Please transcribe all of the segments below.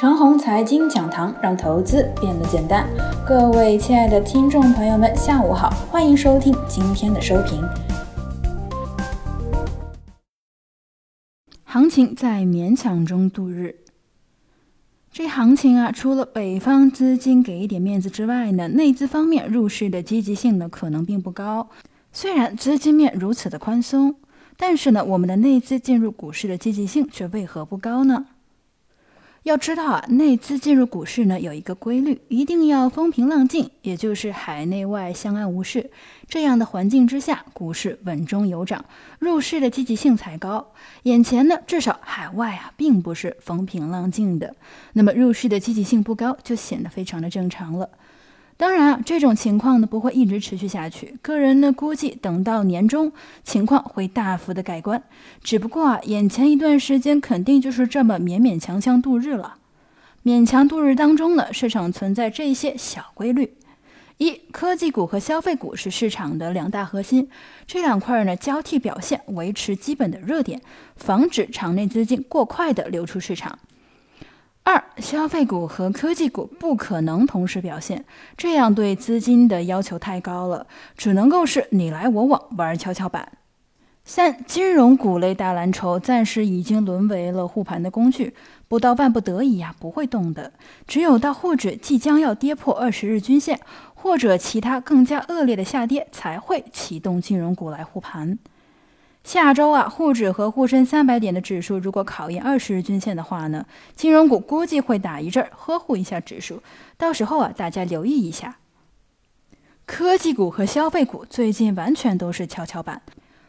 长虹财经讲堂，让投资变得简单。各位亲爱的听众朋友们，下午好，欢迎收听今天的收评。行情在勉强中度日。这行情啊，除了北方资金给一点面子之外呢，内资方面入市的积极性呢，可能并不高。虽然资金面如此的宽松，但是呢，我们的内资进入股市的积极性却为何不高呢？要知道啊，内资进入股市呢有一个规律，一定要风平浪静，也就是海内外相安无事。这样的环境之下，股市稳中有涨，入市的积极性才高。眼前呢，至少海外啊并不是风平浪静的，那么入市的积极性不高，就显得非常的正常了。当然啊，这种情况呢不会一直持续下去。个人呢估计，等到年终，情况会大幅的改观。只不过啊，眼前一段时间肯定就是这么勉勉强强度日了。勉强度日当中呢，市场存在这些小规律：一、科技股和消费股是市场的两大核心，这两块呢交替表现，维持基本的热点，防止场内资金过快的流出市场。二、消费股和科技股不可能同时表现，这样对资金的要求太高了，只能够是你来我往玩跷跷板。三、金融股类大蓝筹暂时已经沦为了护盘的工具，不到万不得已呀不会动的，只有到沪指即将要跌破二十日均线，或者其他更加恶劣的下跌，才会启动金融股来护盘。下周啊，沪指和沪深三百点的指数如果考验二十日均线的话呢，金融股估计会打一阵呵护一下指数。到时候啊，大家留意一下。科技股和消费股最近完全都是跷跷板。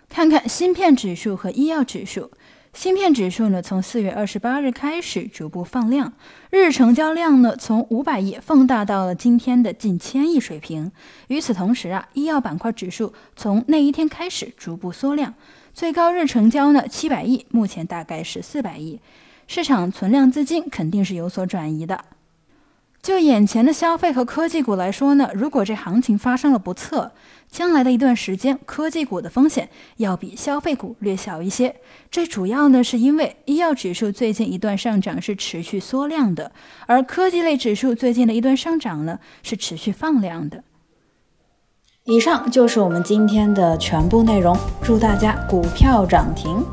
看看芯片指数和医药指数。芯片指数呢，从四月二十八日开始逐步放量，日成交量呢从五百亿放大到了今天的近千亿水平。与此同时啊，医药板块指数从那一天开始逐步缩量。最高日成交呢七百亿，目前大概是四百亿，市场存量资金肯定是有所转移的。就眼前的消费和科技股来说呢，如果这行情发生了不测，将来的一段时间，科技股的风险要比消费股略小一些。这主要呢是因为医药指数最近一段上涨是持续缩量的，而科技类指数最近的一段上涨呢是持续放量的。以上就是我们今天的全部内容，祝大家股票涨停。